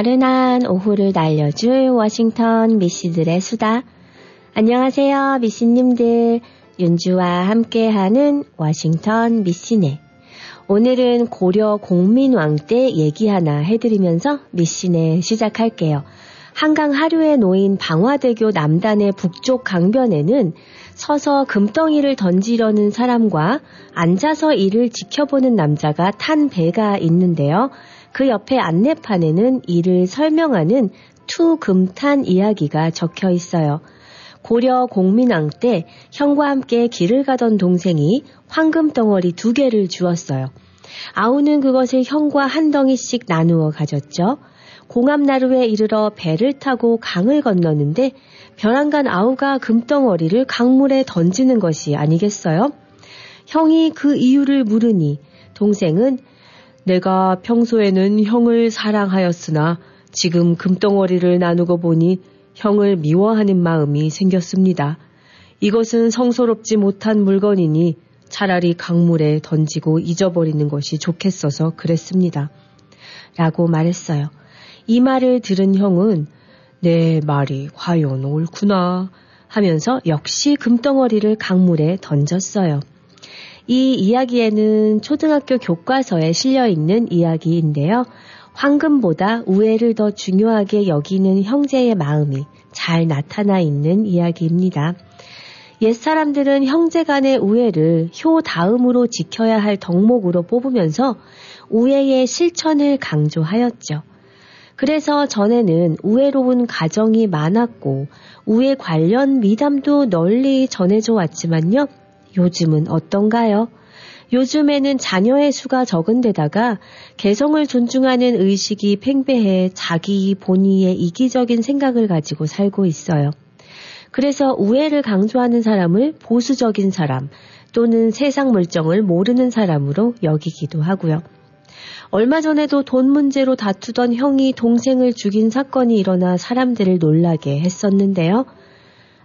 나른한 오후를 날려줄 워싱턴 미씨들의 수다. 안녕하세요, 미씨님들. 윤주와 함께하는 워싱턴 미씨네. 오늘은 고려 공민왕 때 얘기 하나 해드리면서 미씨네 시작할게요. 한강 하류에 놓인 방화대교 남단의 북쪽 강변에는 서서 금덩이를 던지려는 사람과 앉아서 이를 지켜보는 남자가 탄 배가 있는데요. 그 옆에 안내판에는 이를 설명하는 투금탄 이야기가 적혀 있어요. 고려 공민왕 때 형과 함께 길을 가던 동생이 황금 덩어리 두 개를 주었어요. 아우는 그것을 형과 한 덩이씩 나누어 가졌죠. 공암나루에 이르러 배를 타고 강을 건너는데 벼랑간 아우가 금덩어리를 강물에 던지는 것이 아니겠어요? 형이 그 이유를 물으니 동생은 내가 평소에는 형을 사랑하였으나 지금 금덩어리를 나누고 보니 형을 미워하는 마음이 생겼습니다. 이것은 성소롭지 못한 물건이니 차라리 강물에 던지고 잊어버리는 것이 좋겠어서 그랬습니다. 라고 말했어요. 이 말을 들은 형은 내 말이 과연 옳구나 하면서 역시 금덩어리를 강물에 던졌어요. 이 이야기에는 초등학교 교과서에 실려 있는 이야기인데요. 황금보다 우애를 더 중요하게 여기는 형제의 마음이 잘 나타나 있는 이야기입니다. 옛 사람들은 형제 간의 우애를 효 다음으로 지켜야 할 덕목으로 뽑으면서 우애의 실천을 강조하였죠. 그래서 전에는 우애로운 가정이 많았고 우애 관련 미담도 널리 전해져 왔지만요. 요즘은 어떤가요? 요즘에는 자녀의 수가 적은 데다가 개성을 존중하는 의식이 팽배해 자기 본의의 이기적인 생각을 가지고 살고 있어요. 그래서 우애를 강조하는 사람을 보수적인 사람 또는 세상 물정을 모르는 사람으로 여기기도 하고요. 얼마 전에도 돈 문제로 다투던 형이 동생을 죽인 사건이 일어나 사람들을 놀라게 했었는데요.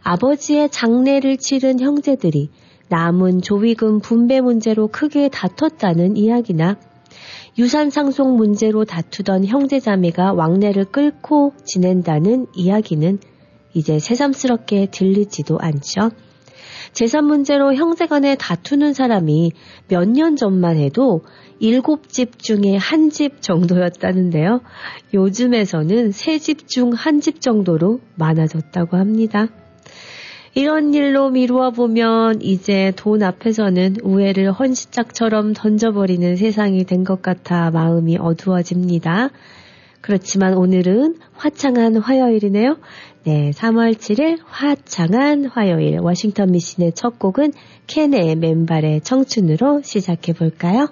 아버지의 장례를 치른 형제들이 남은 조위금 분배 문제로 크게 다퉜다는 이야기나 유산 상속 문제로 다투던 형제자매가 왕래를 끌고 지낸다는 이야기는 이제 새삼스럽게 들리지도 않죠. 재산 문제로 형제 간에 다투는 사람이 몇 년 전만 해도 일곱 집 중에 한 집 정도였다는데요. 요즘에서는 세 집 중 한 집 정도로 많아졌다고 합니다. 이런 일로 미루어 보면 이제 돈 앞에서는 우애를 헌시짝처럼 던져버리는 세상이 된 것 같아 마음이 어두워집니다. 그렇지만 오늘은 화창한 화요일이네요. 네, 3월 7일 화창한 화요일 워싱턴 미신의 첫 곡은 켄의 맨발의 청춘으로 시작해 볼까요?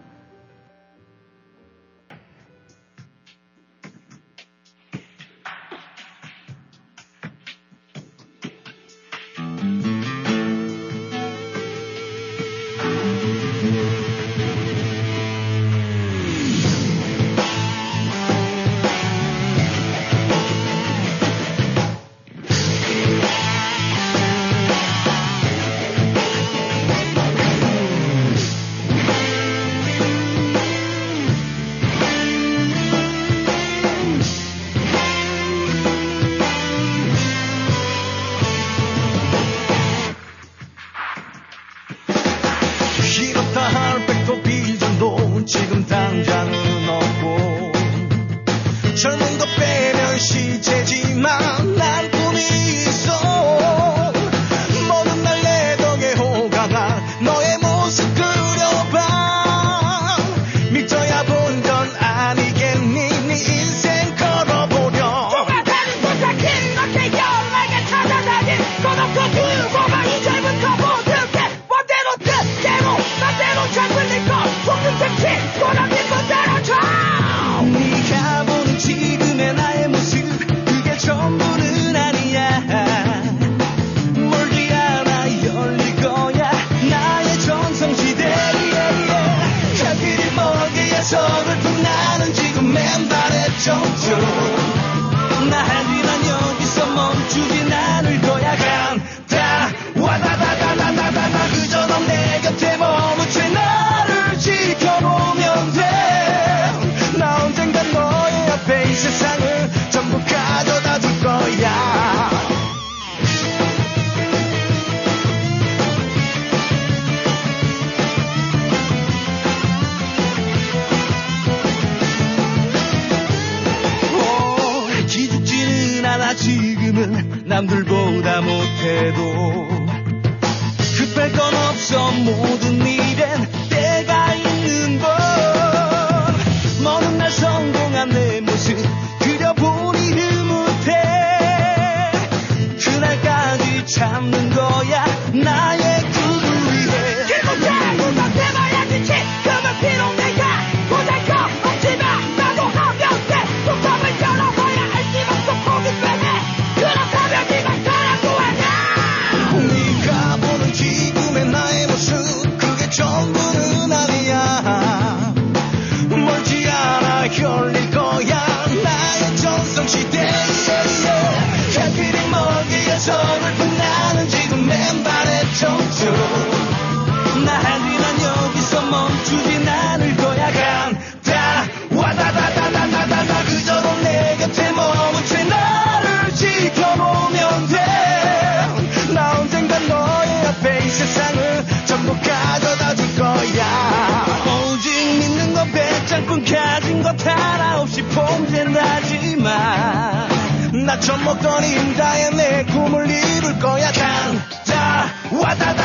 to the 간다 와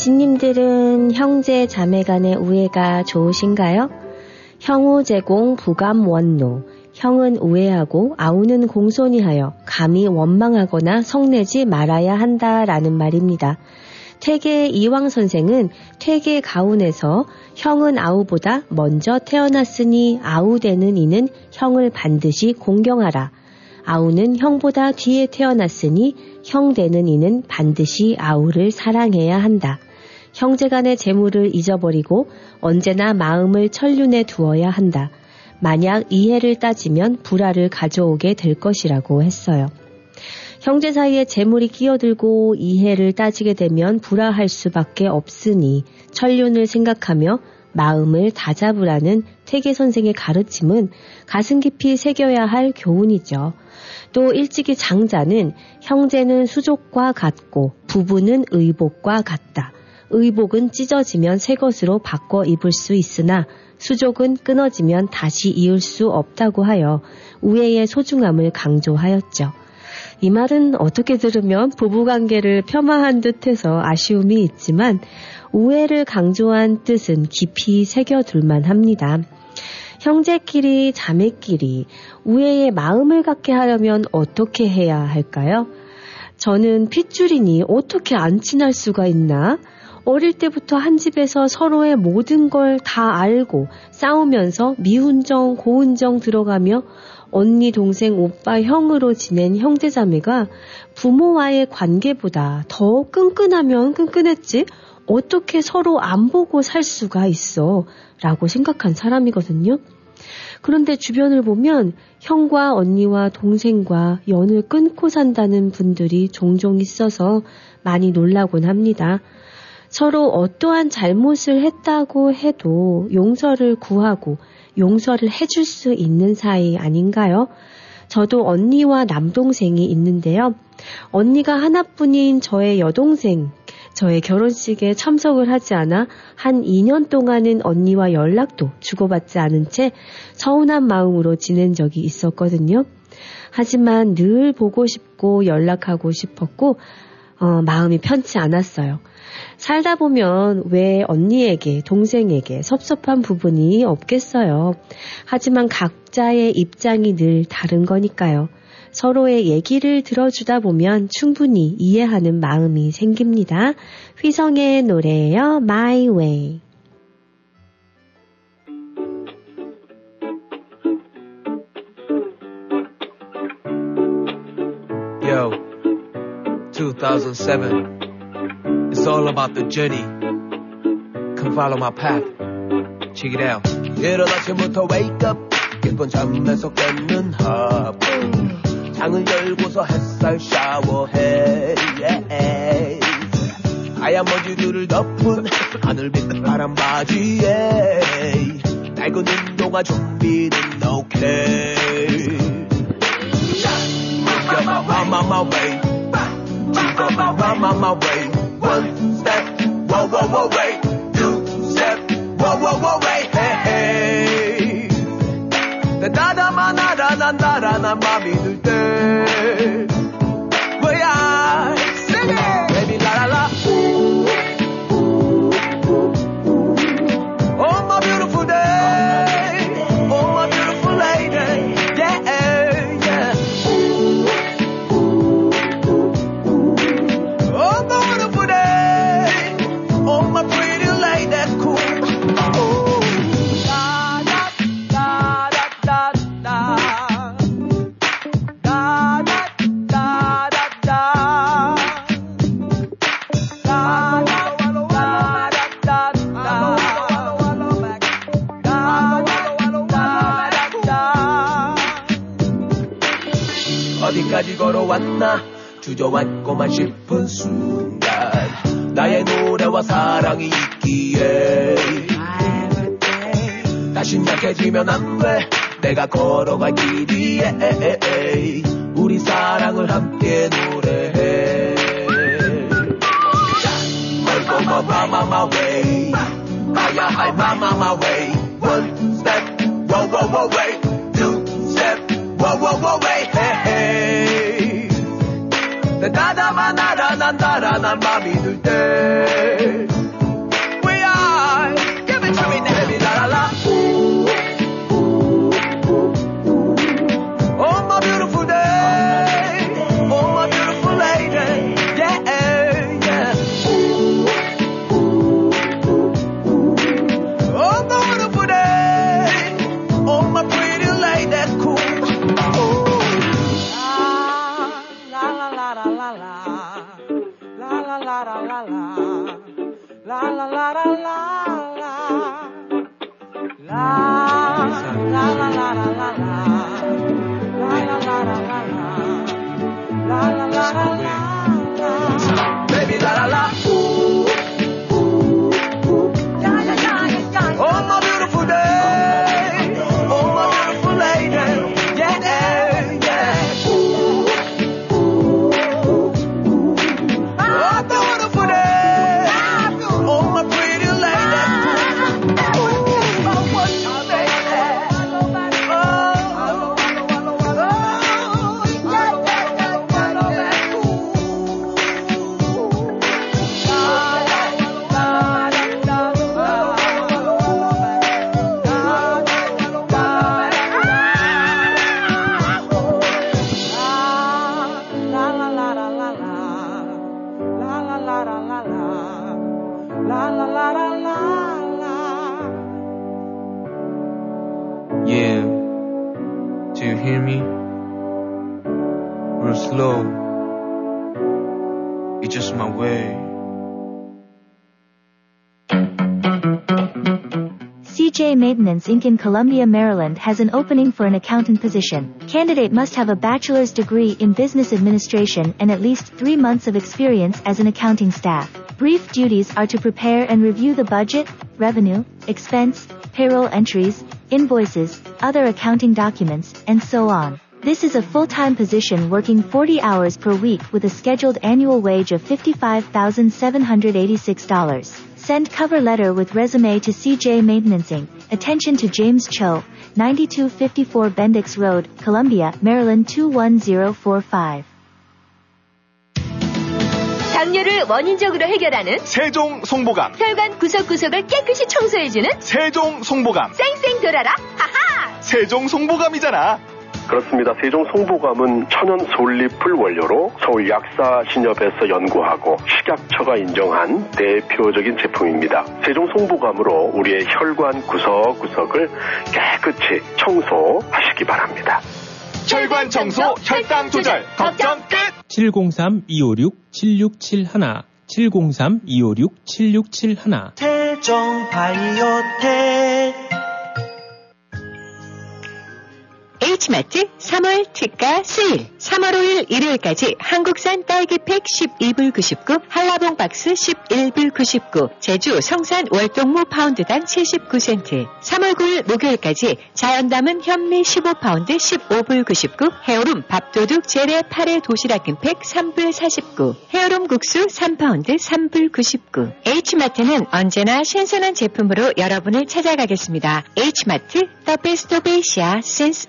미씨님들은 형제 자매 간의 우애가 좋으신가요? 형우 제공 부감 원노. 형은 우애하고 아우는 공손히 하여 감히 원망하거나 성내지 말아야 한다라는 말입니다. 퇴계 이왕 선생은 퇴계 가운에서 형은 아우보다 먼저 태어났으니 아우 되는 이는 형을 반드시 공경하라. 아우는 형보다 뒤에 태어났으니 형 되는 이는 반드시 아우를 사랑해야 한다. 형제간의 재물을 잊어버리고 언제나 마음을 천륜에 두어야 한다. 만약 이해를 따지면 불화를 가져오게 될 것이라고 했어요. 형제 사이에 재물이 끼어들고 이해를 따지게 되면 불화할 수밖에 없으니 천륜을 생각하며 마음을 다잡으라는 태계 선생의 가르침은 가슴 깊이 새겨야 할 교훈이죠. 또 일찍이 장자는 형제는 수족과 같고 부부는 의복과 같다. 의복은 찢어지면 새 것으로 바꿔 입을 수 있으나 수족은 끊어지면 다시 이을 수 없다고 하여 우애의 소중함을 강조하였죠. 이 말은 어떻게 들으면 부부관계를 폄하한 듯해서 아쉬움이 있지만 우애를 강조한 뜻은 깊이 새겨둘만 합니다. 형제끼리, 자매끼리 우애의 마음을 갖게 하려면 어떻게 해야 할까요? 저는 핏줄이니 어떻게 안 친할 수가 있나? 어릴 때부터 한 집에서 서로의 모든 걸 다 알고 싸우면서 미운정, 고운정 들어가며 언니, 동생, 오빠, 형으로 지낸 형제자매가 부모와의 관계보다 더 끈끈하면 끈끈했지 어떻게 서로 안 보고 살 수가 있어 라고 생각한 사람이거든요. 그런데 주변을 보면 형과 언니와 동생과 연을 끊고 산다는 분들이 종종 있어서 많이 놀라곤 합니다. 서로 어떠한 잘못을 했다고 해도 용서를 구하고 용서를 해줄 수 있는 사이 아닌가요? 저도 언니와 남동생이 있는데요. 언니가 하나뿐인 저의 여동생, 저의 결혼식에 참석을 하지 않아 한 2년 동안은 언니와 연락도 주고받지 않은 채 서운한 마음으로 지낸 적이 있었거든요. 하지만 늘 보고 싶고 연락하고 싶었고, 어, 마음이 편치 않았어요. 살다 보면 왜 언니에게, 동생에게 섭섭한 부분이 없겠어요. 하지만 각자의 입장이 늘 다른 거니까요. 서로의 얘기를 들어주다 보면 충분히 이해하는 마음이 생깁니다. 휘성의 노래예요. My Way. Yo, 2007. It's all about the journey. Come follow my path. Check it out. 이른 아침부터 wake up 번 잠에서 깼는 하루 창을 열고서 햇살 샤워해 하얀 먼지들을 덮은 하늘빛 바람 바지에 낡은 운동화 좀비는 오케이 Get my, my, way my, my, my way Bobby Duke. 우리 사랑을 함께 노래해 걸고 my my my my way 가야 할 my my my way one step whoa whoa whoa wait two step whoa whoa whoa wait hey, hey. 내 나다만 나란한 나란한 밤이 들때 CJ Maintenance Inc. in Columbia, Maryland has an opening for an accountant position. Candidate must have a bachelor's degree in business administration and at least three months of experience as an accounting staff. Brief duties are to prepare and review the budget, revenue, expense, payroll entries, invoices, other accounting documents, and so on. This is a full-time position working 40 hours per week with a scheduled annual wage of $55,786. Send cover letter with resume to CJ Maintenance Inc. Attention to James Cho, 9254 Bendix Road, Columbia, Maryland 21045. 당뇨를 원인적으로 해결하는 세종 송보감, 혈관 구석구석을 깨끗이 청소해주는 세종 송보감, 쌩쌩 돌아라 하하 세종 송보감이잖아. 그렇습니다. 세종 송보감은 천연 솔잎을 원료로 서울 약사 신협에서 연구하고 식약처가 인정한 대표적인 제품입니다. 세종 송보감으로 우리의 혈관 구석구석을 깨끗이 청소하시기 바랍니다. 혈관 청소, 혈당 조절, 걱정 끝! 703-256-7671 703-256-7671 세종 바이오텍 H마트 3월 특가 세일 3월 5일 일요일까지 한국산 딸기팩 12불 99 한라봉 박스 11불 99 제주 성산 월동무 파운드당 79센트 3월 9일 목요일까지 자연 담은 현미 15파운드 15불 99 해오름 밥도둑 재래 8회 도시락김팩 3불 49 해오름 국수 3파운드 3불 99 H마트는 언제나 신선한 제품으로 여러분을 찾아가겠습니다. H마트 The Best of Asia since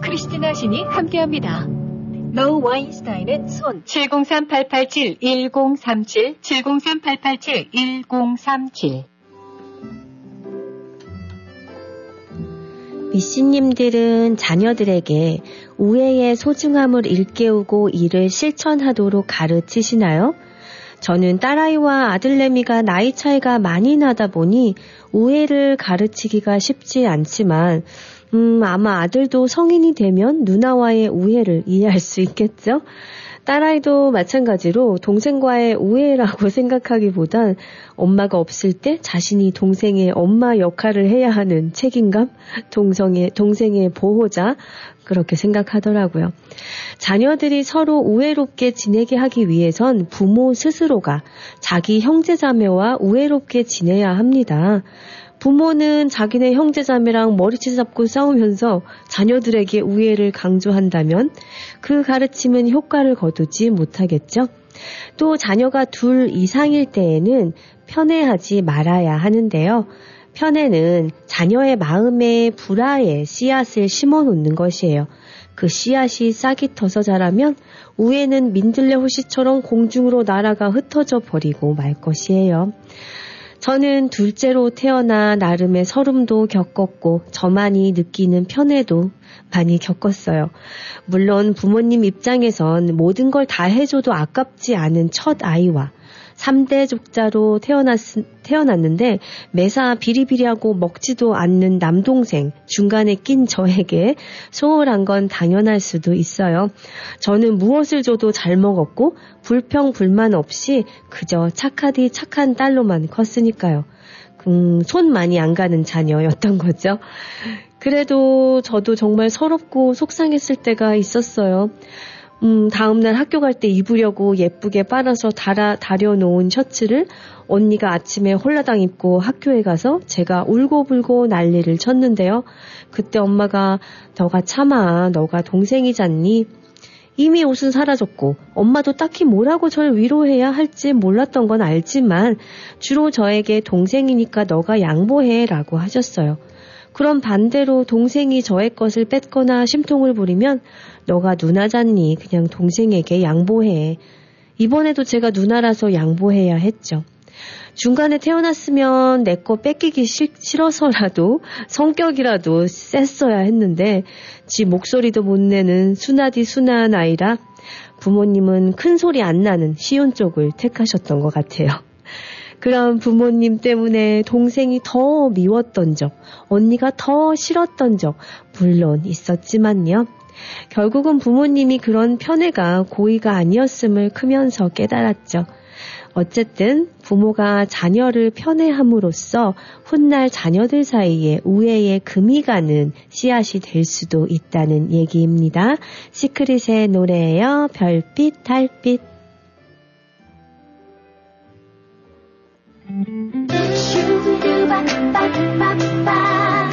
크리스티나 신이 함께합니다. 로우 와인스타인 앤 손 703-887-1037 703-887-1037 미씨님들은 자녀들에게 우애의 소중함을 일깨우고 이를 실천하도록 가르치시나요? 저는 딸아이와 아들내미가 나이 차이가 많이 나다 보니 우애를 가르치기가 쉽지 않지만, 음, 아마 아들도 성인이 되면 누나와의 우애를 이해할 수 있겠죠? 딸아이도 마찬가지로 동생과의 우애라고 생각하기보단 엄마가 없을 때 자신이 동생의 엄마 역할을 해야 하는 책임감, 동성의, 동생의 보호자, 그렇게 생각하더라고요. 자녀들이 서로 우애롭게 지내게 하기 위해선 부모 스스로가 자기 형제자매와 우애롭게 지내야 합니다. 부모는 자기네 형제자매랑 머리채 잡고 싸우면서 자녀들에게 우애를 강조한다면 그 가르침은 효과를 거두지 못하겠죠? 또 자녀가 둘 이상일 때에는 편애하지 말아야 하는데요. 편애는 자녀의 마음에 불화의 씨앗을 심어 놓는 것이에요. 그 씨앗이 싹이 터서 자라면 우애는 민들레 호시처럼 공중으로 날아가 흩어져 버리고 말 것이에요. 저는 둘째로 태어나 나름의 서름도 겪었고 저만이 느끼는 편애도 많이 겪었어요. 물론 부모님 입장에선 모든 걸 다 해줘도 아깝지 않은 첫 아이와 3대 족자로 태어났, 태어났는데 매사 비리비리하고 먹지도 않는 남동생 중간에 낀 저에게 소홀한 건 당연할 수도 있어요. 저는 무엇을 줘도 잘 먹었고 불평 불만 없이 그저 착하디 착한 딸로만 컸으니까요. 음, 손 많이 안 가는 자녀였던 거죠. 그래도 저도 정말 서럽고 속상했을 때가 있었어요. 음, 다음날 학교 갈 때 입으려고 예쁘게 빨아서 달아, 다려놓은 셔츠를 언니가 아침에 홀라당 입고 학교에 가서 제가 울고불고 난리를 쳤는데요. 그때 엄마가 너가 참아, 너가 동생이잖니. 이미 옷은 사라졌고 엄마도 딱히 뭐라고 절 위로해야 할지 몰랐던 건 알지만 주로 저에게 동생이니까 너가 양보해 라고 하셨어요. 그럼 반대로 동생이 저의 것을 뺏거나 심통을 부리면 너가 누나잖니 그냥 동생에게 양보해. 이번에도 제가 누나라서 양보해야 했죠. 중간에 태어났으면 내 거 뺏기기 싫어서라도 성격이라도 셌어야 했는데 지 목소리도 못 내는 순하디 순한 아이라 부모님은 큰 소리 안 나는 쉬운 쪽을 택하셨던 것 같아요. 그런 부모님 때문에 동생이 더 미웠던 적, 언니가 더 싫었던 적 물론 있었지만요. 결국은 부모님이 그런 편애가 고의가 아니었음을 크면서 깨달았죠. 어쨌든 부모가 자녀를 편애함으로써 훗날 자녀들 사이에 우애의 금이 가는 씨앗이 될 수도 있다는 얘기입니다. 시크릿의 노래예요. 별빛, 달빛. 장미꽃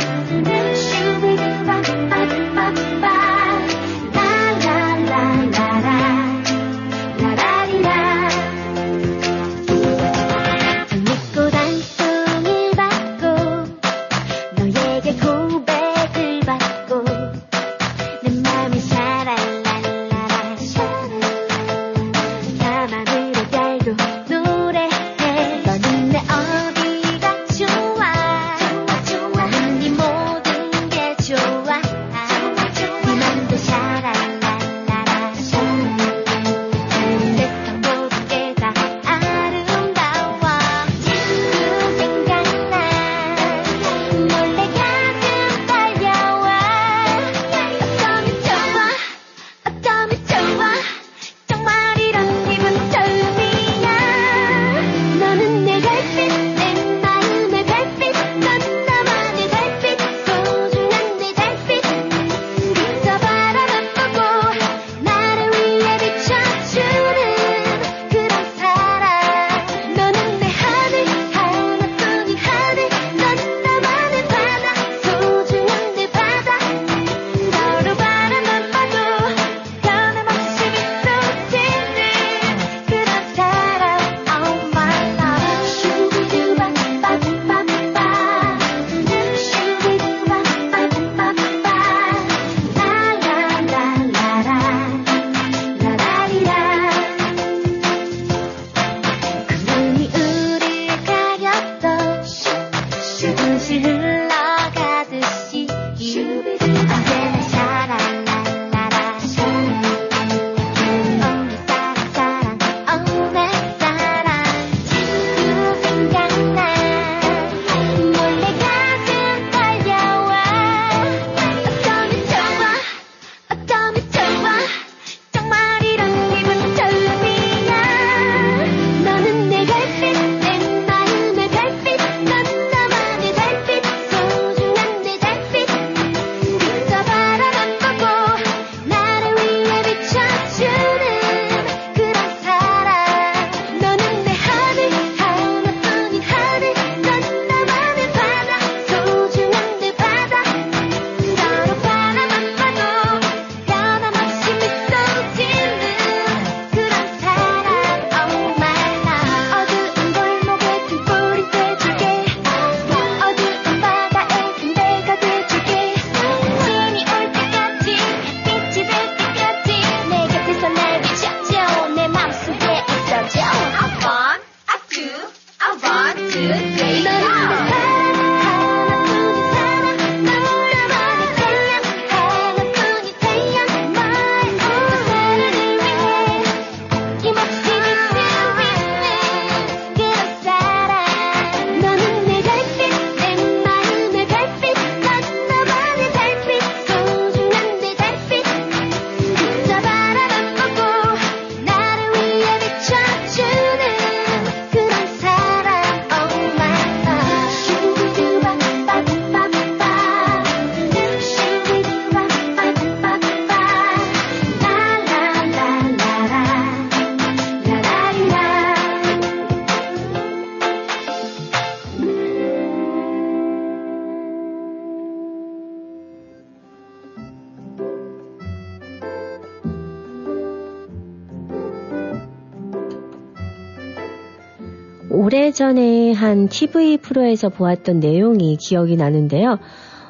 한 TV 프로에서 보았던 내용이 기억이 나는데요.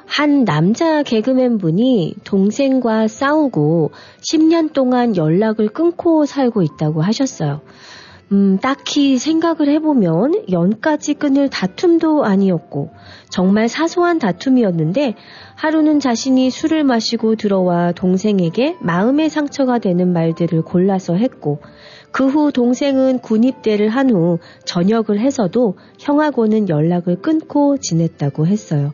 한 남자 개그맨 분이 동생과 싸우고 10년 동안 연락을 끊고 살고 있다고 하셨어요. 음, 딱히 생각을 해보면 연까지 끊을 다툼도 아니었고 정말 사소한 다툼이었는데 하루는 자신이 술을 마시고 들어와 동생에게 마음의 상처가 되는 말들을 골라서 했고 그 후 동생은 군입대를 한 후 전역을 해서도 형하고는 연락을 끊고 지냈다고 했어요.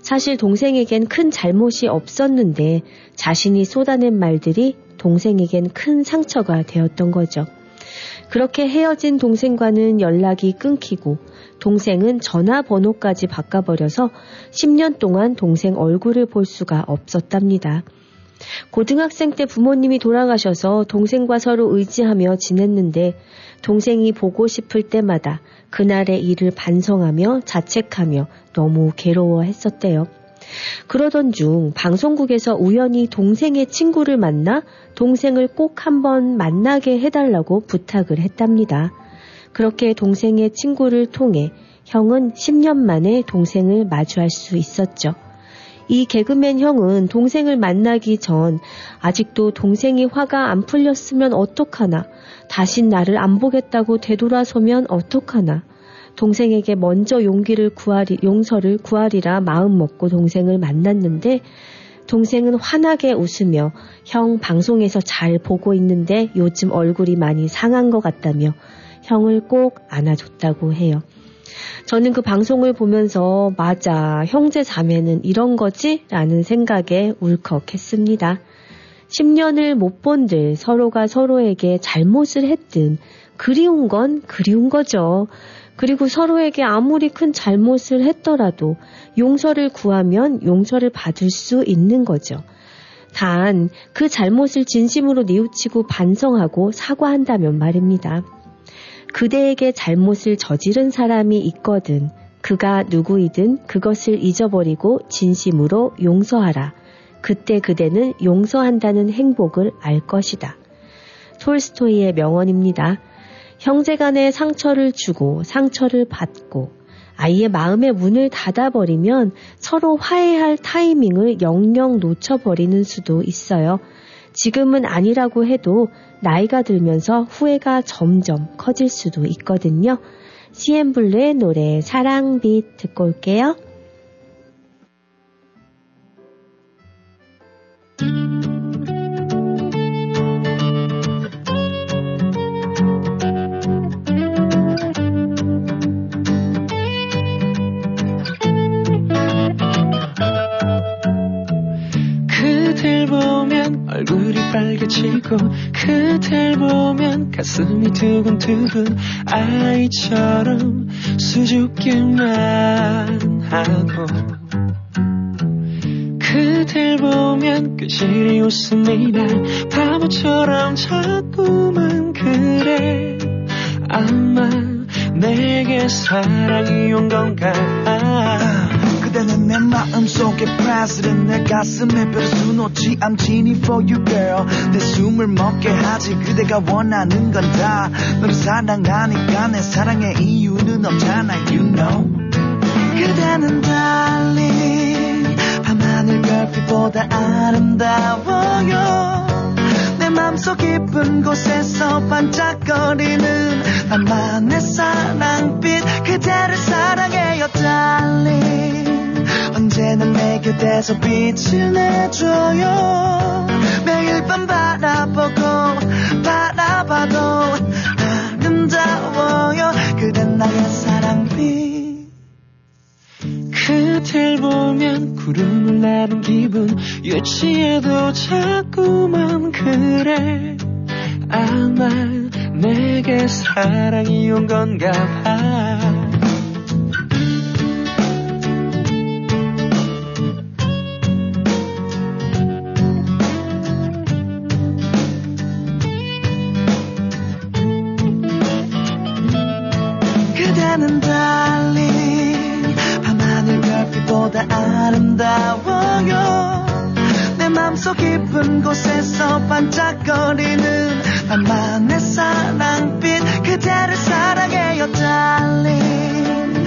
사실 동생에겐 큰 잘못이 없었는데 자신이 쏟아낸 말들이 동생에겐 큰 상처가 되었던 거죠. 그렇게 헤어진 동생과는 연락이 끊기고 동생은 전화번호까지 바꿔버려서 10년 동안 동생 얼굴을 볼 수가 없었답니다. 고등학생 때 부모님이 돌아가셔서 동생과 서로 의지하며 지냈는데 동생이 보고 싶을 때마다 그날의 일을 반성하며 자책하며 너무 괴로워했었대요. 그러던 중 방송국에서 우연히 동생의 친구를 만나 동생을 꼭 한번 만나게 해달라고 부탁을 했답니다. 그렇게 동생의 친구를 통해 형은 10년 만에 동생을 마주할 수 있었죠. 이 개그맨 형은 동생을 만나기 전 아직도 동생이 화가 안 풀렸으면 어떡하나, 다신 나를 안 보겠다고 되돌아서면 어떡하나, 동생에게 먼저 용기를 구하리, 용서를 구하리라 마음 먹고 동생을 만났는데, 동생은 환하게 웃으며 형 방송에서 잘 보고 있는데 요즘 얼굴이 많이 상한 것 같다며 형을 꼭 안아줬다고 해요. 저는 그 방송을 보면서 맞아 형제 자매는 이런 거지? 라는 생각에 울컥했습니다. 10년을 못 본들 서로가 서로에게 잘못을 했든 그리운 건 그리운 거죠. 그리고 서로에게 아무리 큰 잘못을 했더라도 용서를 구하면 용서를 받을 수 있는 거죠. 단, 그 잘못을 진심으로 뉘우치고 반성하고 사과한다면 말입니다. 그대에게 잘못을 저지른 사람이 있거든 그가 누구이든 그것을 잊어버리고 진심으로 용서하라. 그때 그대는 용서한다는 행복을 알 것이다. 톨스토이의 명언입니다. 형제 간에 상처를 주고 상처를 받고 아이의 마음의 문을 닫아버리면 서로 화해할 타이밍을 영영 놓쳐버리는 수도 있어요. 지금은 아니라고 해도 나이가 들면서 후회가 점점 커질 수도 있거든요. CN블루의 노래 사랑빛 듣고 올게요. 얼굴이 빨개지고 그댈 보면 가슴이 두근두근 아이처럼 수줍기만 하고 그댈 보면 웃음이 날 바보처럼 자꾸만 그래. 아마 내게 사랑이 온 건가 그대는 내 마음속에 president 내 가슴에 별을 수놓지 I'm genie for you girl. 내 숨을 먹게 하지 그대가 원하는 건 다. 너를 사랑하니까 내 사랑의 이유는 없잖아 you know. 그대는 darling 밤하늘 별빛보다 아름다워요. 내 맘속 깊은 곳에서 반짝거리는 나만의 사랑빛 그대를 사랑해요 darling 언제나 내 곁에서 빛을 내줘요. 매일 밤 바라보고 바라봐도 아름다워요. 그댄 나의 사랑빛. 그댈 보면 구름을 나는 기분 유치해도 자꾸만 그래. 아마 내게 사랑이 온 건가 봐 그대는 darling 밤하늘 별빛보다 아름다워요. 내 맘속 깊은 곳에서 반짝거리는 나만의 사랑빛 그대를 사랑해요 darling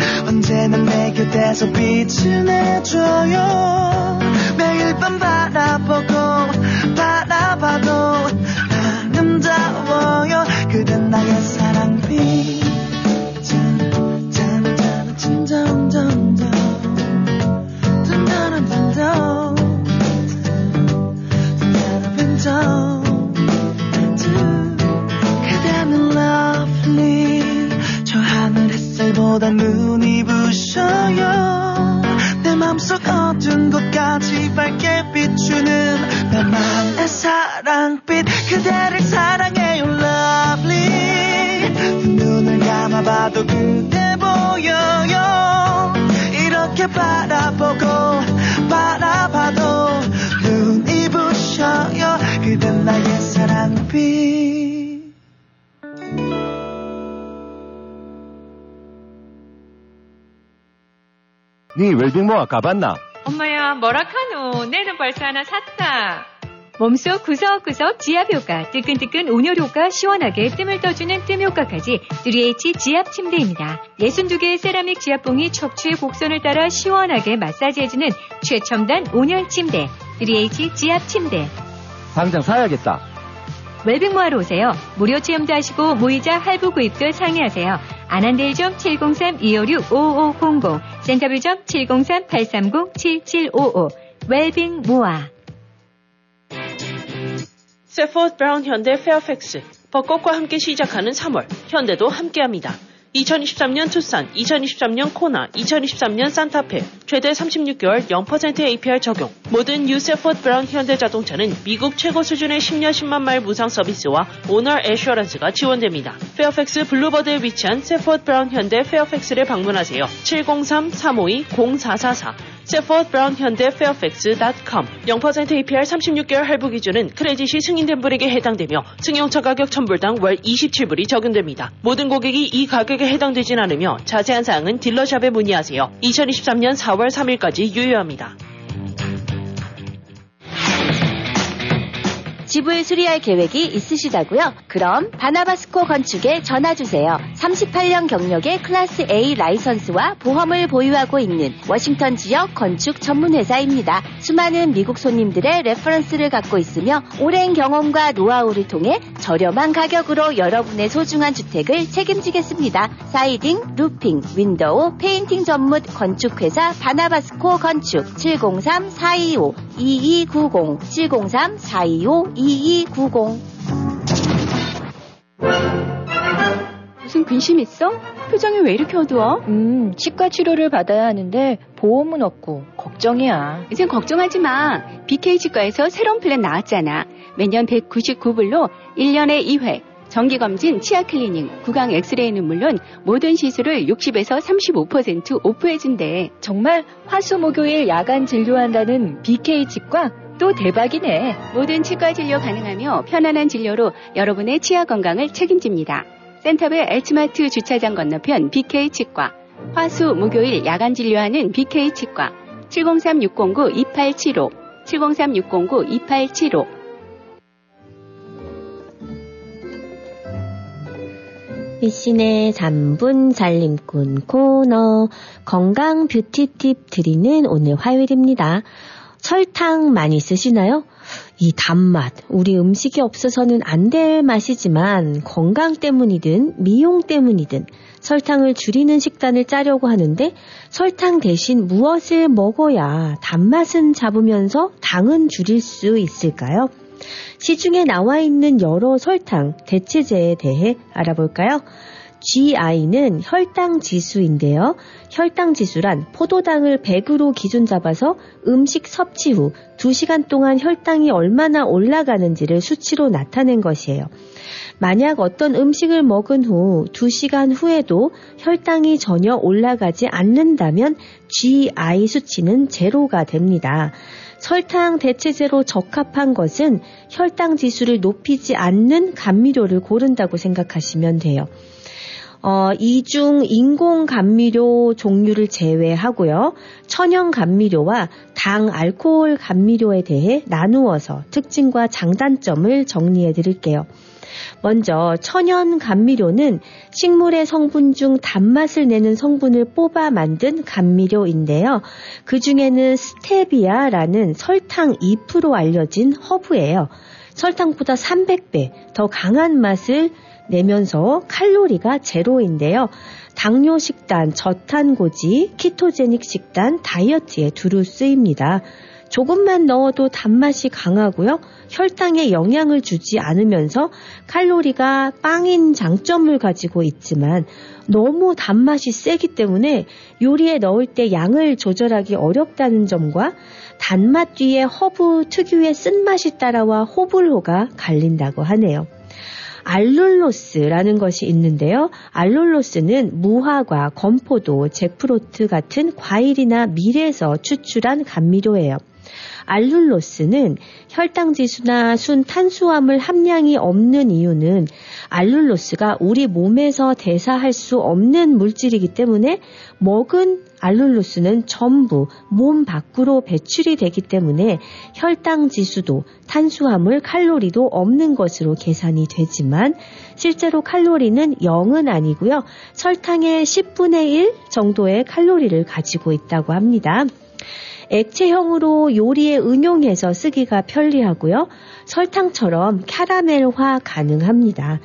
곁에서 빛을 내줘요. 매일 밤 바라보고 바라봐도 아름다워요. 그댄 나의 사랑빛 맘속 어두운 곳까지 밝게 비추는 나만의 사랑 사랑빛 你 웰빙모아 가봤나? 엄마야, 뭐라카노. 내는 벌써 하나 샀다. 몸속 구석구석 지압 효과, 뜨끈뜨끈 온열 효과, 시원하게 뜸을 떠주는 뜸 효과까지 3H 지압 침대입니다. 62개의 세라믹 지압봉이 척추의 곡선을 따라 시원하게 마사지해주는 최첨단 온열 침대. 3H 지압 침대. 당장 사야겠다. 웰빙모아로 오세요. 무료 체험도 하시고 무이자 할부 구입도 상의하세요. 애난데일점 703-256-5500 센터빌점 703-830-7755 웰빙모아 세포드 브라운 현대 페어팩스 벚꽃과 함께 시작하는 3월 현대도 함께합니다. 2023년 투싼, 2023년 코나, 2023년 산타페 최대 36개월 0% APR 적용. 모든 유세포드 브라운 현대자동차는 미국 최고 수준의 10년 10만 마일 무상 서비스와 Owner Assurance가 지원됩니다. 페어팩스 Boulevard에 위치한 세포드 브라운 현대 페어팩스를 방문하세요. 703-352-0444 세포드 브라운 현대 페어팩스.com 0% APR 36개월 할부 기준은 credit이 승인된 분에게 해당되며 승용차 가격 1000불당 월 27불이 적용됩니다. 모든 고객이 이 가격에 해당되진 않으며 자세한 사항은 딜러샵에 문의하세요. 2023년 4월 3일까지 유효합니다. 집을 수리할 계획이 있으시다고요? 그럼 바나바스코 건축에 전화 주세요. 38년 경력의 Class A 라이선스와 보험을 보유하고 있는 워싱턴 지역 건축 전문 회사입니다. 수많은 미국 손님들의 reference를 갖고 있으며 오랜 경험과 노하우를 통해 저렴한 가격으로 여러분의 소중한 주택을 책임지겠습니다. siding, roofing, window, painting 전문 건축회사 바나바스코 건축 703-425-2290 703-425-2290 무슨 근심 있어? 표정이 왜 이렇게 어두워? 음, 치과 치료를 받아야 하는데 보험은 없고 걱정이야. 이젠 걱정하지 마. BK 치과에서 새로운 플랜 나왔잖아. 매년 199불로 1년에 2회 정기검진, 치아 클리닝, 구강 엑스레이는 물론 모든 시술을 60에서 35% off해준대. 정말 화수목요일 야간 진료한다는 BK 치과 또 대박이네. 모든 치과 진료 가능하며 편안한 진료로 여러분의 치아 건강을 책임집니다. 센터빌 H마트 주차장 건너편 BK 치과. 화수 목요일 야간 진료하는 BK 치과. 703-609-2875. 703-609-2875. 미신의 3분 살림꾼 코너 건강 뷰티 팁 드리는 오늘 화요일입니다. 설탕 많이 쓰시나요? 이 단맛, 우리 음식이 없어서는 안 될 맛이지만 건강 때문이든 미용 때문이든 설탕을 줄이는 식단을 짜려고 하는데 설탕 대신 무엇을 먹어야 단맛은 잡으면서 당은 줄일 수 있을까요? 시중에 나와 있는 여러 설탕 대체제에 대해 알아볼까요? GI는 혈당 지수인데요. 혈당 지수란 포도당을 100으로 기준 잡아서 음식 섭취 후 2시간 동안 혈당이 얼마나 올라가는지를 수치로 나타낸 것이에요. 만약 어떤 음식을 먹은 후 2시간 후에도 혈당이 전혀 올라가지 않는다면 GI 수치는 제로가 됩니다. 설탕 대체제로 적합한 것은 혈당 지수를 높이지 않는 감미료를 고른다고 생각하시면 돼요. 어, 이중 인공 감미료 종류를 제외하고요. 천연 감미료와 당 알코올 감미료에 대해 나누어서 특징과 장단점을 정리해 드릴게요. 먼저 천연 감미료는 식물의 성분 중 단맛을 내는 성분을 뽑아 만든 감미료인데요. 그 중에는 스테비아라는 설탕 2% 알려진 허브예요. 설탕보다 300배 더 강한 맛을 내면서 칼로리가 제로인데요. 당뇨 식단, 저탄고지, 키토제닉 식단, 다이어트에 두루 쓰입니다. 조금만 넣어도 단맛이 강하고요. 혈당에 영향을 주지 않으면서 칼로리가 빵인 장점을 가지고 있지만 너무 단맛이 세기 때문에 요리에 넣을 때 양을 조절하기 어렵다는 점과 단맛 뒤에 허브 특유의 쓴맛이 따라와 호불호가 갈린다고 하네요. 알룰로스라는 것이 있는데요. 알룰로스는 무화과, 건포도, jackfruit 같은 과일이나 밀에서 추출한 감미료예요. 알룰로스는 혈당 지수나 순 탄수화물 함량이 없는 이유는 알룰로스가 우리 몸에서 대사할 수 없는 물질이기 때문에 먹은 알룰로스는 전부 몸 밖으로 배출이 되기 때문에 혈당 지수도 탄수화물 칼로리도 없는 것으로 계산이 되지만 실제로 칼로리는 0은 아니고요. 설탕의 10분의 1 정도의 칼로리를 가지고 있다고 합니다. 액체형으로 요리에 응용해서 쓰기가 편리하고요. 설탕처럼 캐러멜화 가능합니다.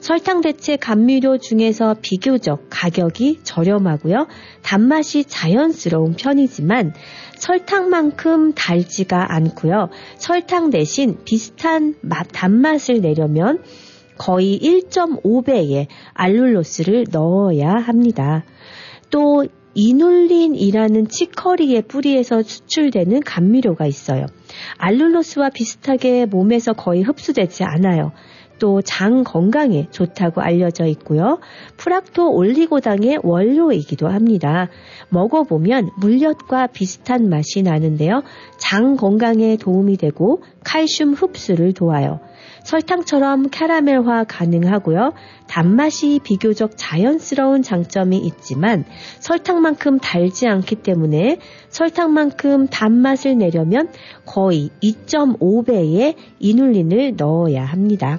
설탕 대체 감미료 중에서 비교적 가격이 저렴하고요. 단맛이 자연스러운 편이지만 설탕만큼 달지가 않고요. 설탕 대신 비슷한 맛, 단맛을 내려면 거의 1.5배의 알룰로스를 넣어야 합니다. 또 이눌린이라는 치커리의 뿌리에서 수출되는 감미료가 있어요. 알룰로스와 비슷하게 몸에서 거의 흡수되지 않아요. 또 장 건강에 좋다고 알려져 있고요. 프락토 올리고당의 원료이기도 합니다. 먹어보면 물엿과 비슷한 맛이 나는데요. 장 건강에 도움이 되고 칼슘 흡수를 도와요. 설탕처럼 캐러멜화 가능하고요. 단맛이 비교적 자연스러운 장점이 있지만 설탕만큼 달지 않기 때문에 설탕만큼 단맛을 내려면 거의 2.5배의 이눌린을 넣어야 합니다.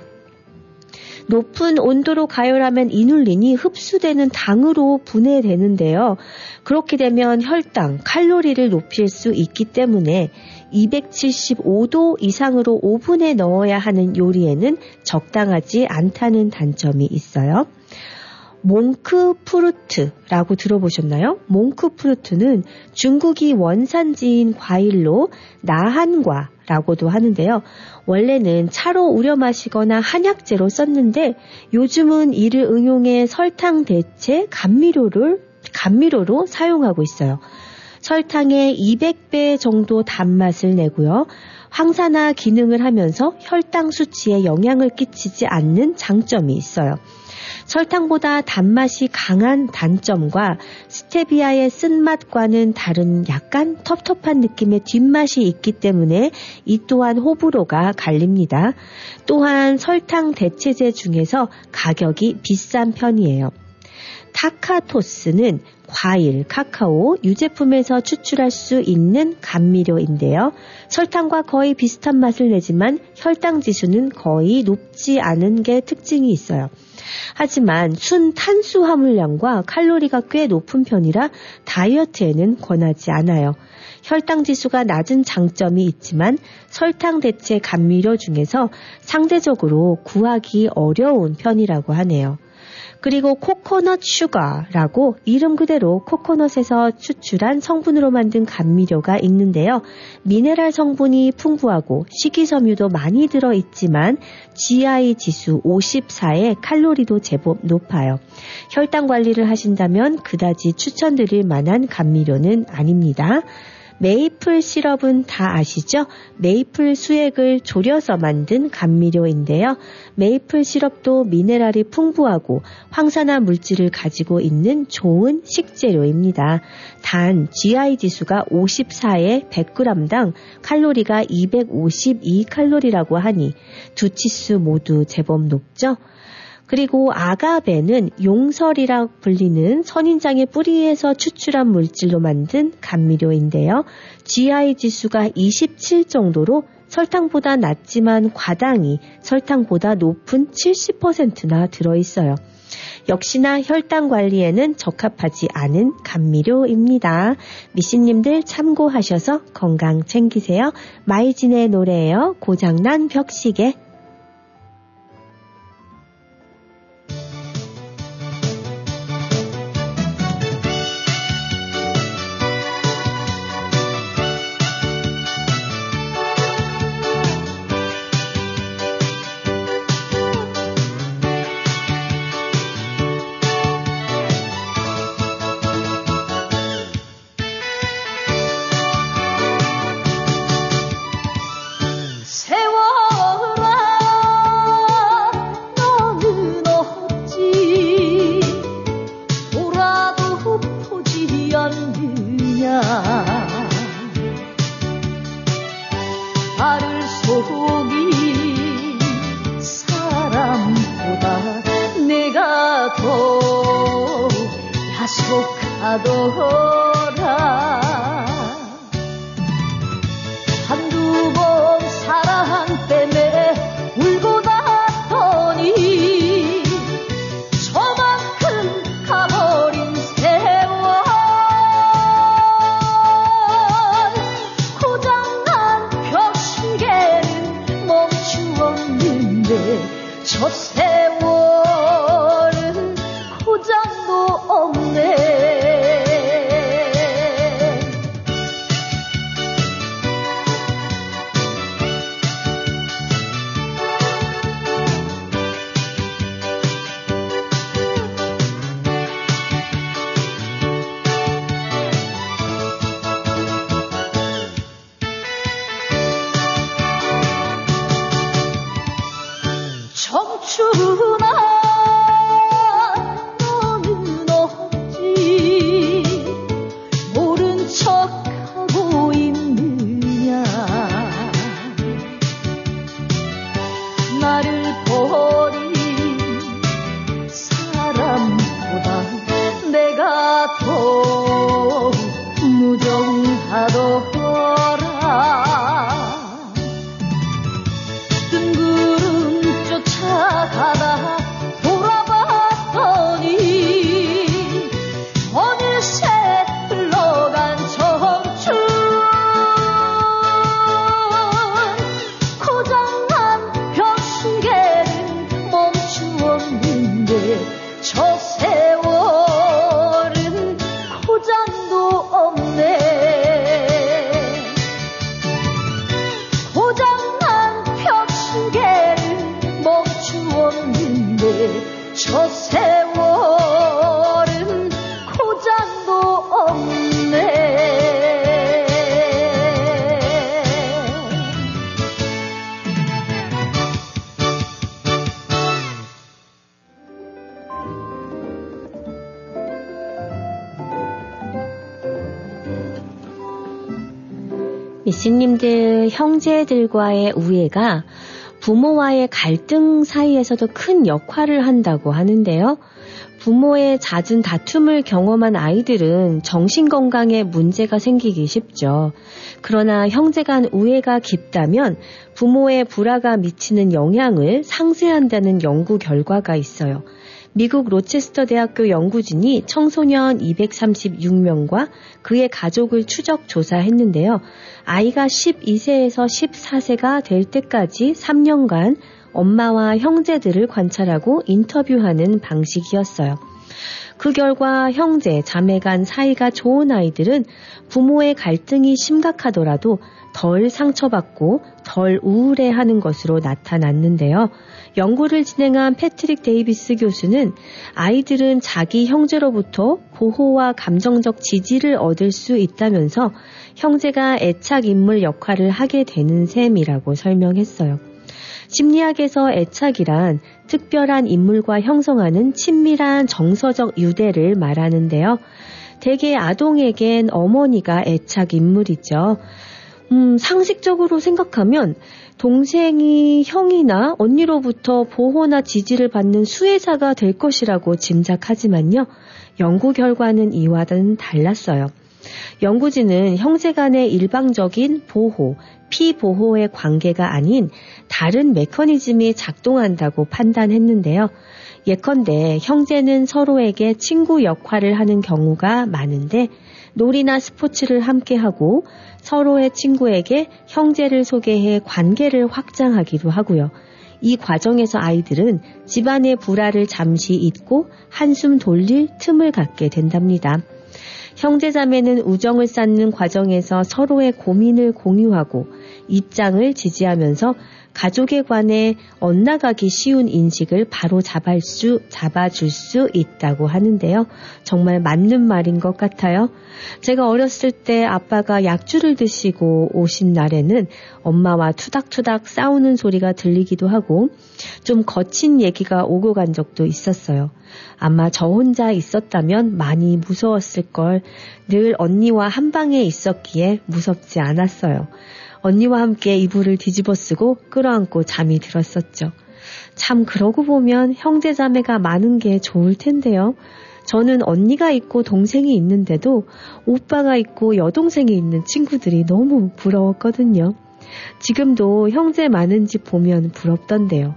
높은 온도로 가열하면 이눌린이 흡수되는 당으로 분해되는데요. 그렇게 되면 혈당, 칼로리를 높일 수 있기 때문에 275도 이상으로 오븐에 넣어야 하는 요리에는 적당하지 않다는 단점이 있어요. 몽크푸르트라고 들어보셨나요? 몽크푸르트는 중국이 원산지인 과일로 나한과라고도 하는데요. 원래는 차로 우려 마시거나 한약재로 썼는데 요즘은 이를 응용해 설탕 대체 감미료를 감미료로 사용하고 있어요. 설탕의 200배 정도 단맛을 내고요. 황산화 기능을 하면서 혈당 수치에 영향을 끼치지 않는 장점이 있어요. 설탕보다 단맛이 강한 단점과 스테비아의 쓴맛과는 다른 약간 텁텁한 느낌의 뒷맛이 있기 때문에 이 또한 호불호가 갈립니다. 또한 설탕 대체제 중에서 가격이 비싼 편이에요. 타카토스는 과일, 카카오, 유제품에서 추출할 수 있는 감미료인데요. 설탕과 거의 비슷한 맛을 내지만 혈당 지수는 거의 높지 않은 게 특징이 있어요. 하지만 순 탄수 화물량과 칼로리가 꽤 높은 편이라 다이어트에는 권하지 않아요. 혈당 지수가 낮은 장점이 있지만 설탕 대체 감미료 중에서 상대적으로 구하기 어려운 편이라고 하네요. 그리고 코코넛 슈가라고 이름 그대로 코코넛에서 추출한 성분으로 만든 감미료가 있는데요. 미네랄 성분이 풍부하고 식이섬유도 많이 들어 있지만 GI 지수 54에 칼로리도 제법 높아요. 혈당 관리를 하신다면 그다지 추천드릴 만한 감미료는 아닙니다. 메이플 시럽은 다 아시죠? 메이플 수액을 졸여서 만든 감미료인데요. 메이플 시럽도 미네랄이 풍부하고 황산화 물질을 가지고 있는 좋은 식재료입니다. 단 GI 지수가 54에 100g당 칼로리가 252칼로리라고 하니 두 치수 모두 제법 높죠? 그리고 아가베는 용설이라 불리는 선인장의 뿌리에서 추출한 물질로 만든 감미료인데요. GI 지수가 27 정도로 설탕보다 낮지만 과당이 설탕보다 높은 70%나 들어있어요. 역시나 혈당 관리에는 적합하지 않은 감미료입니다. 미씨님들 참고하셔서 건강 챙기세요. 마이진의 노래예요. 고장난 벽시계. 저 세월은 고장도 없네. 미씨님들 형제들과의 우애가 부모와의 갈등 사이에서도 큰 역할을 한다고 하는데요. 부모의 잦은 다툼을 경험한 아이들은 정신건강에 문제가 생기기 쉽죠. 그러나 형제 간 우애가 깊다면 부모의 불화가 미치는 영향을 상쇄한다는 연구 결과가 있어요. 미국 로체스터 대학교 연구진이 청소년 236명과 그의 가족을 추적 조사했는데요. 아이가 12세에서 14세가 될 때까지 3년간 엄마와 형제들을 관찰하고 인터뷰하는 방식이었어요. 그 결과 형제, 자매 간 사이가 좋은 아이들은 부모의 갈등이 심각하더라도 덜 상처받고 덜 우울해하는 것으로 나타났는데요. 연구를 진행한 패트릭 데이비스 교수는 아이들은 자기 형제로부터 보호와 감정적 지지를 얻을 수 있다면서 형제가 애착 인물 역할을 하게 되는 셈이라고 설명했어요. 심리학에서 애착이란 특별한 인물과 형성하는 친밀한 정서적 유대를 말하는데요. 대개 아동에겐 어머니가 애착 인물이죠. 음, 상식적으로 생각하면 동생이 형이나 언니로부터 보호나 지지를 받는 수혜자가 될 것이라고 짐작하지만요. 연구 결과는 이와는 달랐어요. 연구진은 형제 간의 일방적인 보호, 피보호의 관계가 아닌 다른 메커니즘이 작동한다고 판단했는데요. 예컨대 형제는 서로에게 친구 역할을 하는 경우가 많은데 놀이나 스포츠를 함께 하고 서로의 친구에게 형제를 소개해 관계를 확장하기도 하고요. 이 과정에서 아이들은 집안의 불화를 잠시 잊고 한숨 돌릴 틈을 갖게 된답니다. 형제자매는 우정을 쌓는 과정에서 서로의 고민을 공유하고 입장을 지지하면서 가족에 관해 엇나가기 쉬운 인식을 바로 잡을 수, 잡아줄 수 있다고 하는데요. 정말 맞는 말인 것 같아요. 제가 어렸을 때 아빠가 약주를 드시고 오신 날에는 엄마와 투닥투닥 싸우는 소리가 들리기도 하고 좀 거친 얘기가 오고 간 적도 있었어요. 아마 저 혼자 있었다면 많이 무서웠을 걸 늘 언니와 한 방에 있었기에 무섭지 않았어요. 언니와 함께 이불을 뒤집어 쓰고 끌어안고 잠이 들었었죠. 참 그러고 보면 형제자매가 많은 게 좋을 텐데요. 저는 언니가 있고 동생이 있는데도 오빠가 있고 여동생이 있는 친구들이 너무 부러웠거든요. 지금도 형제 많은 집 보면 부럽던데요.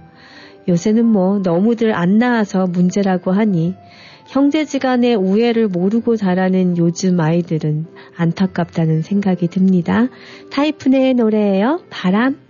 요새는 뭐 너무들 안 낳아서 문제라고 하니 형제지간의 우애를 모르고 자라는 요즘 아이들은 안타깝다는 생각이 듭니다. 타이푼의 노래예요. 바람.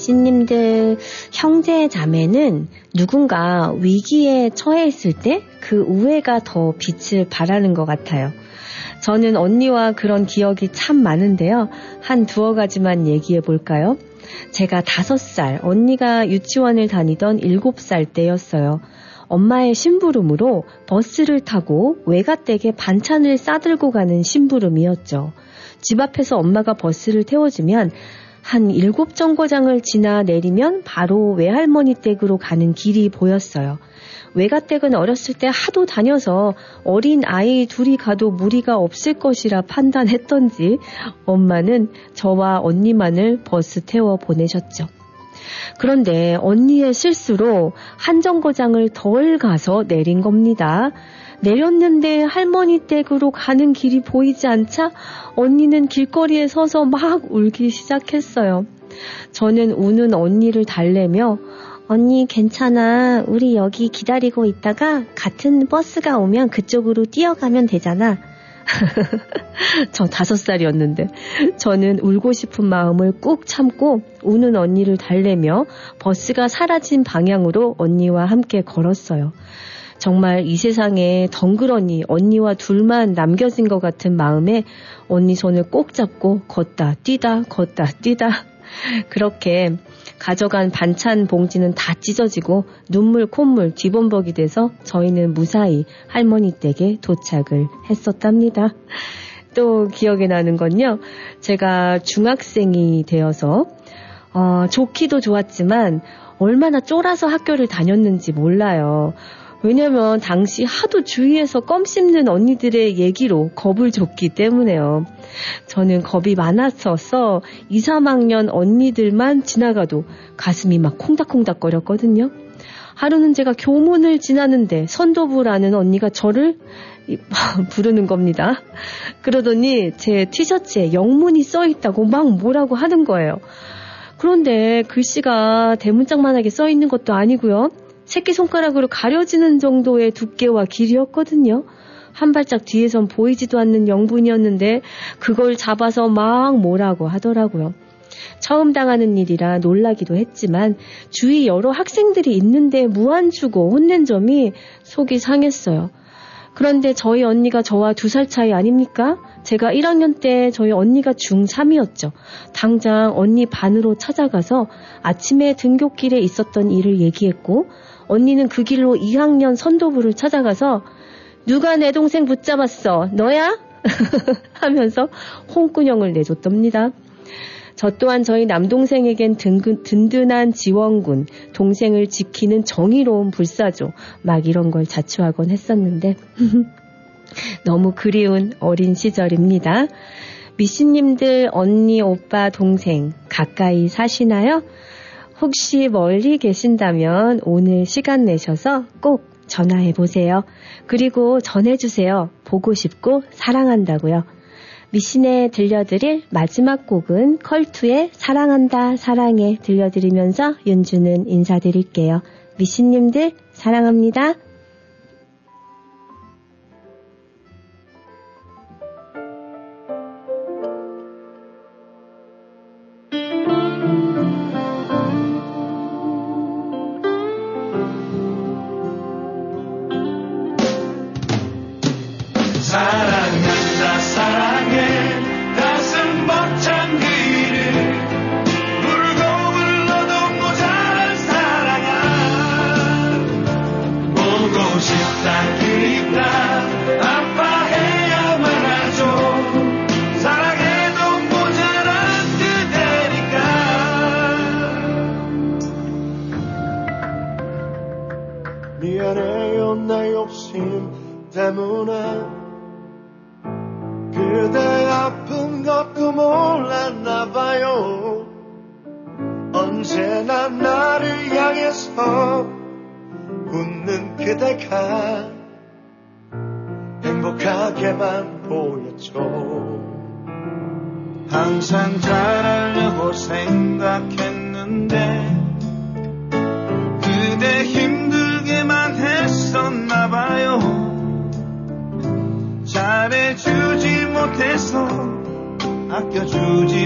미씨님들 형제 자매는 누군가 위기에 처해 있을 때 그 우애가 더 빛을 발하는 것 같아요. 저는 언니와 그런 기억이 참 많은데요. 한 두어 가지만 얘기해 볼까요? 제가 다섯 살, 언니가 유치원을 다니던 일곱 살 때였어요. 엄마의 심부름으로 버스를 타고 외가댁에 반찬을 싸들고 가는 심부름이었죠. 집 앞에서 엄마가 버스를 태워주면 한 일곱 정거장을 지나 내리면 바로 외할머니 댁으로 가는 길이 보였어요. 외가댁은 어렸을 때 하도 다녀서 어린 아이 둘이 가도 무리가 없을 것이라 판단했던지 엄마는 저와 언니만을 버스 태워 보내셨죠. 그런데 언니의 실수로 한 정거장을 덜 가서 내린 겁니다. 내렸는데 할머니 댁으로 가는 길이 보이지 않자 언니는 길거리에 서서 막 울기 시작했어요. 저는 우는 언니를 달래며 언니 괜찮아. 우리 여기 기다리고 있다가 같은 버스가 오면 그쪽으로 뛰어가면 되잖아. 저 다섯 살이었는데 저는 울고 싶은 마음을 꾹 참고 우는 언니를 달래며 버스가 사라진 방향으로 언니와 함께 걸었어요. 정말 이 세상에 덩그러니 언니와 둘만 남겨진 것 같은 마음에 언니 손을 꼭 잡고 걷다 뛰다 걷다 뛰다 그렇게 가져간 반찬 봉지는 다 찢어지고 눈물 콧물 뒤범벅이 돼서 저희는 무사히 할머니 댁에 도착을 했었답니다. 또 기억에 나는 건요. 제가 중학생이 되어서 어, 좋기도 좋았지만 얼마나 쫄아서 학교를 다녔는지 몰라요. 왜냐면 당시 하도 주위에서 껌 씹는 언니들의 얘기로 겁을 줬기 때문에요. 저는 겁이 많았어서 2, 3학년 언니들만 지나가도 가슴이 막 콩닥콩닥 거렸거든요. 하루는 제가 교문을 지나는데 선도부라는 언니가 저를 부르는 겁니다. 그러더니 제 티셔츠에 영문이 써 있다고 막 뭐라고 하는 거예요. 그런데 글씨가 대문짝만하게 써 있는 것도 아니고요. 새끼손가락으로 가려지는 정도의 두께와 길이였거든요. 한 발짝 뒤에선 보이지도 않는 영분이었는데 그걸 잡아서 막 뭐라고 하더라고요. 처음 당하는 일이라 놀라기도 했지만 주위 여러 학생들이 있는데 무안 주고 혼낸 점이 속이 상했어요. 그런데 저희 언니가 저와 두 살 차이 아닙니까? 제가 1학년 때 저희 언니가 중3이었죠. 당장 언니 반으로 찾아가서 아침에 등교길에 있었던 일을 얘기했고 언니는 그 길로 2학년 선도부를 찾아가서 누가 내 동생 붙잡았어? 너야? 하면서 홍군형을 내줬답니다. 저 또한 저희 남동생에겐 든근, 든든한 지원군, 동생을 지키는 정의로운 불사조, 막 이런 걸 자처하곤 했었는데, 너무 그리운 어린 시절입니다. 미씨님들 언니, 오빠, 동생 가까이 사시나요? 혹시 멀리 계신다면 오늘 시간 내셔서 꼭 전화해 보세요. 그리고 전해주세요. 보고 싶고 사랑한다고요. 미신에 들려드릴 마지막 곡은 컬투의 사랑한다 사랑해 들려드리면서 윤주는 인사드릴게요. 미신님들 사랑합니다.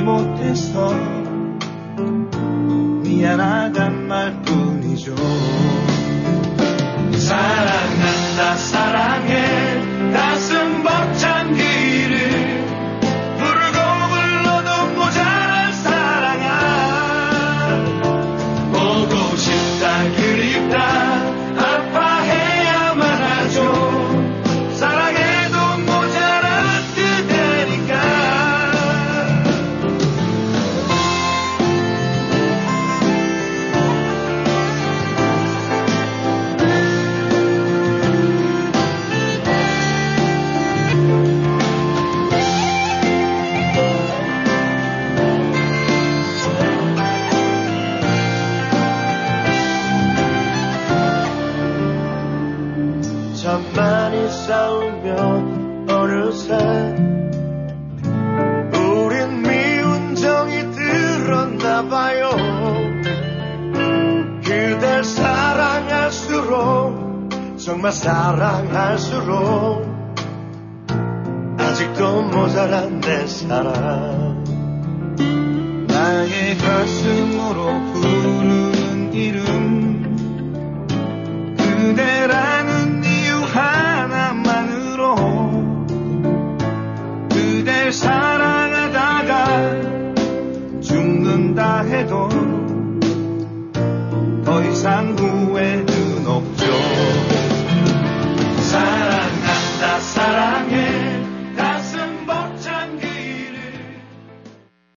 못해서 미안하단 말뿐이죠. 사랑 사랑할수록 아직도 모자란 내 사랑 나의 가슴으로 부르는 이름.